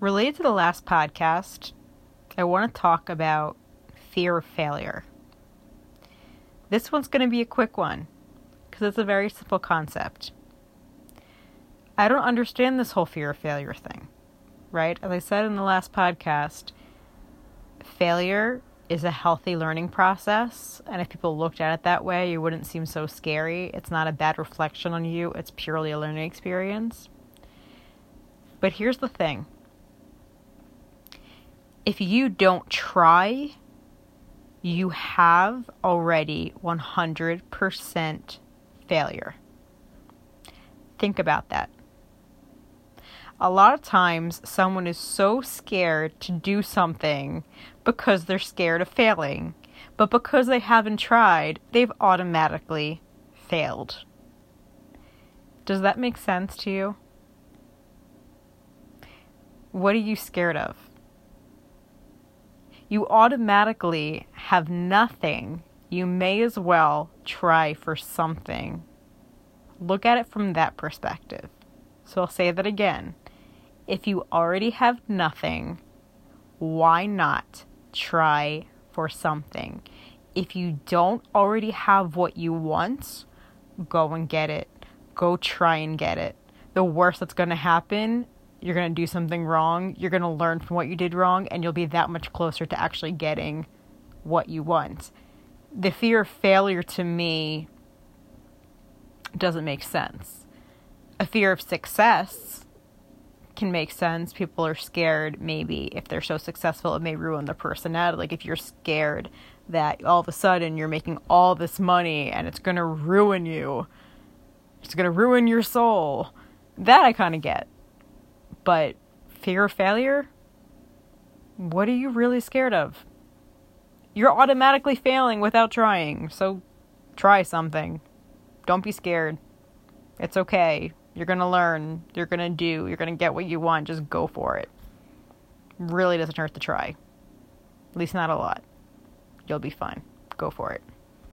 Related to the last podcast, I want to talk about fear of failure. This one's going to be a quick one because it's a very simple concept. I don't understand this whole fear of failure thing, right? As I said in the last podcast, failure is a healthy learning process. And if people looked at it that way, it wouldn't seem so scary. It's not a bad reflection on you, it's purely a learning experience. But here's the thing if you don't try, you have already 100% failure. Think about that. A lot of times, someone is so scared to do something because they're scared of failing, but because they haven't tried, they've automatically failed. Does that make sense to you? What are you scared of? You automatically have nothing, you may as well try for something. Look at it from that perspective. So I'll say that again. If you already have nothing, why not try for something? If you don't already have what you want, go and get it. Go try and get it. The worst that's going to happen you're going to do something wrong, you're going to learn from what you did wrong, and you'll be that much closer to actually getting what you want. The fear of failure to me doesn't make sense. A fear of success can make sense. People are scared, maybe, if they're so successful, it may ruin their personality. Like, if you're scared that all of a sudden you're making all this money and it's going to ruin you, it's going to ruin your soul. That I kind of get. But fear of failure? What are you really scared of? You're automatically failing without trying, so try something. Don't be scared. It's okay. You're going to learn. You're going to do. You're going to get what you want. Just go for it. Really doesn't hurt to try. At least not a lot. You'll be fine. Go for it.